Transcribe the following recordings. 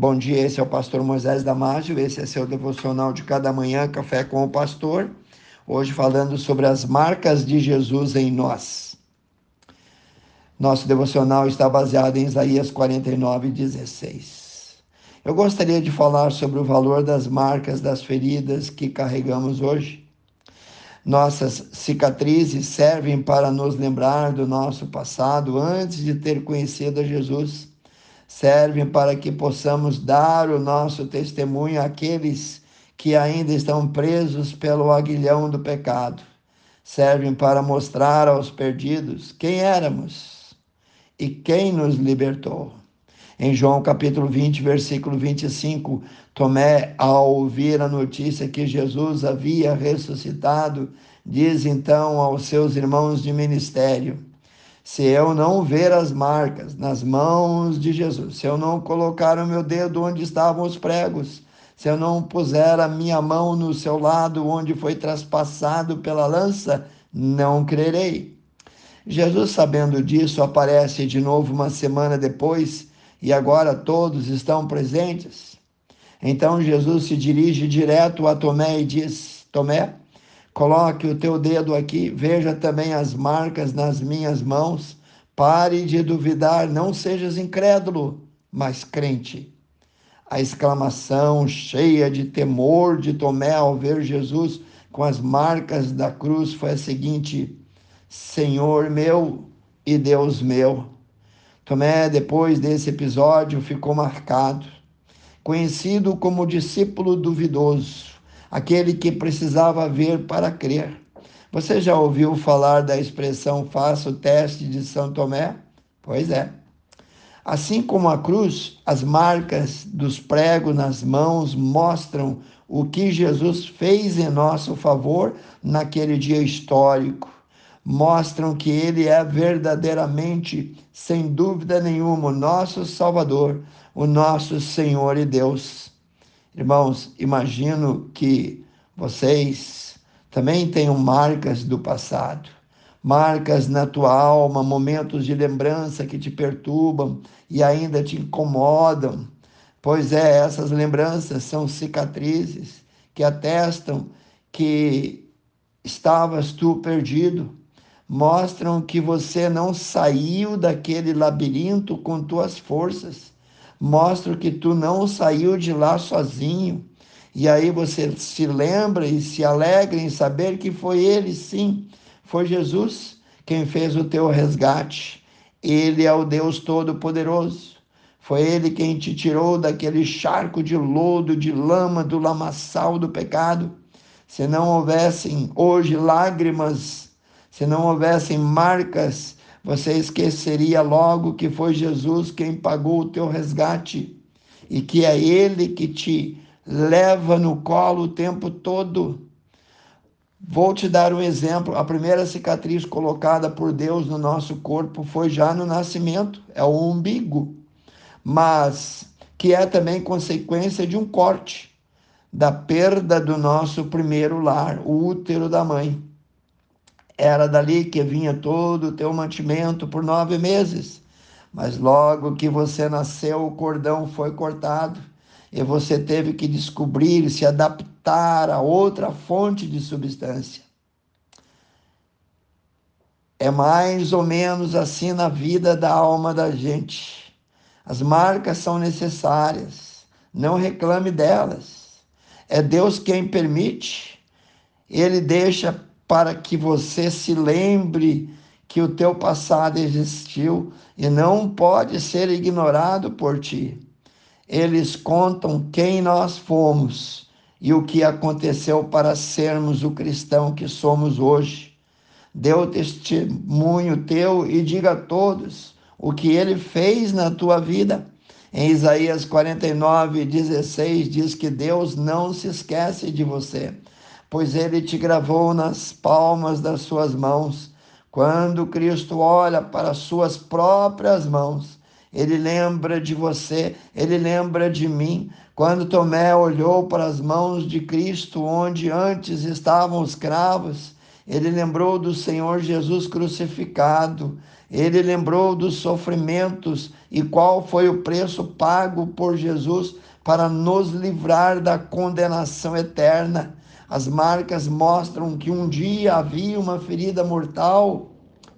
Bom dia, esse é o pastor Moisés Damásio, esse é seu devocional de cada manhã, Café com o Pastor. Hoje falando sobre as marcas de Jesus em nós. Nosso devocional está baseado em Isaías 49, 16. Eu gostaria de falar sobre o valor das marcas das feridas que carregamos hoje. Nossas cicatrizes servem para nos lembrar do nosso passado antes de ter conhecido a Jesus servem para que possamos dar o nosso testemunho àqueles que ainda estão presos pelo aguilhão do pecado. Servem para mostrar aos perdidos quem éramos e quem nos libertou. Em João capítulo 20, versículo 25, Tomé, ao ouvir a notícia que Jesus havia ressuscitado, diz então aos seus irmãos de ministério: se eu não ver as marcas nas mãos de Jesus, se eu não colocar o meu dedo onde estavam os pregos, se eu não puser a minha mão no seu lado onde foi traspassado pela lança, não crerei. Jesus, sabendo disso, aparece de novo uma semana depois e agora todos estão presentes. Então Jesus se dirige direto a Tomé e diz: Tomé, Coloque o teu dedo aqui, veja também as marcas nas minhas mãos. Pare de duvidar, não sejas incrédulo, mas crente. A exclamação cheia de temor de Tomé ao ver Jesus com as marcas da cruz foi a seguinte: Senhor meu e Deus meu. Tomé, depois desse episódio, ficou marcado, conhecido como discípulo duvidoso aquele que precisava ver para crer. Você já ouviu falar da expressão faça o teste de São Tomé? Pois é. Assim como a cruz, as marcas dos pregos nas mãos mostram o que Jesus fez em nosso favor naquele dia histórico. Mostram que Ele é verdadeiramente, sem dúvida nenhuma, o nosso Salvador, o nosso Senhor e Deus. Irmãos, imagino que vocês também tenham marcas do passado, marcas na tua alma, momentos de lembrança que te perturbam e ainda te incomodam. Pois é, essas lembranças são cicatrizes que atestam que estavas tu perdido, mostram que você não saiu daquele labirinto com tuas forças mostra que tu não saiu de lá sozinho. E aí você se lembra e se alegra em saber que foi Ele, sim, foi Jesus quem fez o teu resgate. Ele é o Deus Todo-Poderoso. Foi Ele quem te tirou daquele charco de lodo, de lama, do lamaçal do pecado. Se não houvessem hoje lágrimas, se não houvessem marcas você esqueceria logo que foi Jesus quem pagou o teu resgate e que é Ele que te leva no colo o tempo todo. Vou te dar um exemplo. A primeira cicatriz colocada por Deus no nosso corpo foi já no nascimento, é o umbigo, mas que é também consequência de um corte, da perda do nosso primeiro lar, o útero da mãe. Era dali que vinha todo o teu mantimento por nove meses. Mas logo que você nasceu, o cordão foi cortado e você teve que descobrir, se adaptar a outra fonte de substância. É mais ou menos assim na vida da alma da gente. As marcas são necessárias, não reclame delas. É Deus quem permite, Ele deixa para que você se lembre que o teu passado existiu e não pode ser ignorado por ti. Eles contam quem nós fomos e o que aconteceu para sermos o cristão que somos hoje. Dê o testemunho teu e diga a todos o que ele fez na tua vida. Em Isaías 49, 16, diz que Deus não se esquece de você pois ele te gravou nas palmas das suas mãos. Quando Cristo olha para as suas próprias mãos, ele lembra de você, ele lembra de mim. Quando Tomé olhou para as mãos de Cristo, onde antes estavam os cravos, ele lembrou do Senhor Jesus crucificado. Ele lembrou dos sofrimentos e qual foi o preço pago por Jesus para nos livrar da condenação eterna. As marcas mostram que um dia havia uma ferida mortal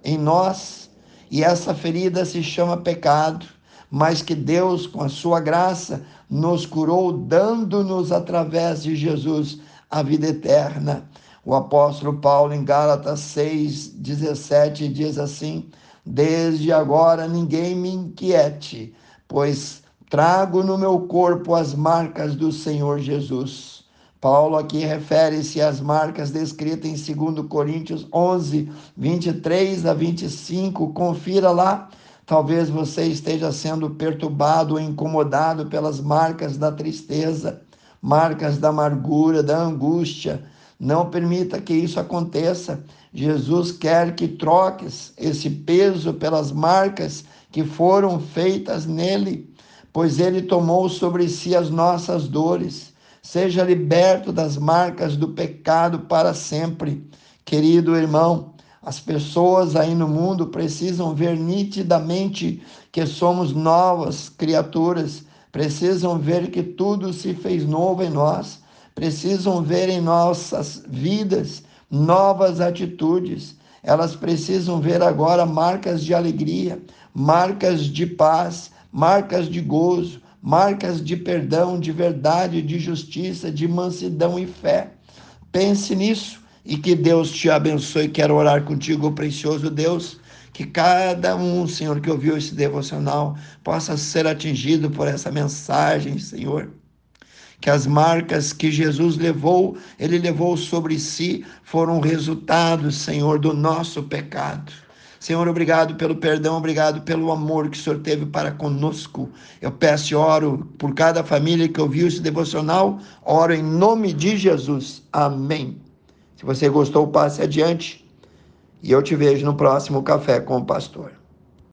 em nós e essa ferida se chama pecado, mas que Deus, com a sua graça, nos curou, dando-nos através de Jesus a vida eterna. O apóstolo Paulo, em Gálatas 6, 17, diz assim: Desde agora ninguém me inquiete, pois trago no meu corpo as marcas do Senhor Jesus. Paulo aqui refere-se às marcas descritas em 2 Coríntios 11, 23 a 25. Confira lá. Talvez você esteja sendo perturbado ou incomodado pelas marcas da tristeza, marcas da amargura, da angústia. Não permita que isso aconteça. Jesus quer que troques esse peso pelas marcas que foram feitas nele, pois ele tomou sobre si as nossas dores Seja liberto das marcas do pecado para sempre. Querido irmão, as pessoas aí no mundo precisam ver nitidamente que somos novas criaturas, precisam ver que tudo se fez novo em nós, precisam ver em nossas vidas novas atitudes. Elas precisam ver agora marcas de alegria, marcas de paz, marcas de gozo, marcas de perdão, de verdade, de justiça, de mansidão e fé. Pense nisso e que Deus te abençoe. Quero orar contigo, precioso Deus. Que cada um, Senhor, que ouviu esse devocional possa ser atingido por essa mensagem, Senhor. Que as marcas que Jesus levou, ele levou sobre si, foram resultados, Senhor, do nosso pecado. Senhor, obrigado pelo perdão, obrigado pelo amor que o Senhor teve para conosco. Eu peço e oro por cada família que ouviu esse devocional, oro em nome de Jesus. Amém. Se você gostou, passe adiante e eu te vejo no próximo Café com o Pastor.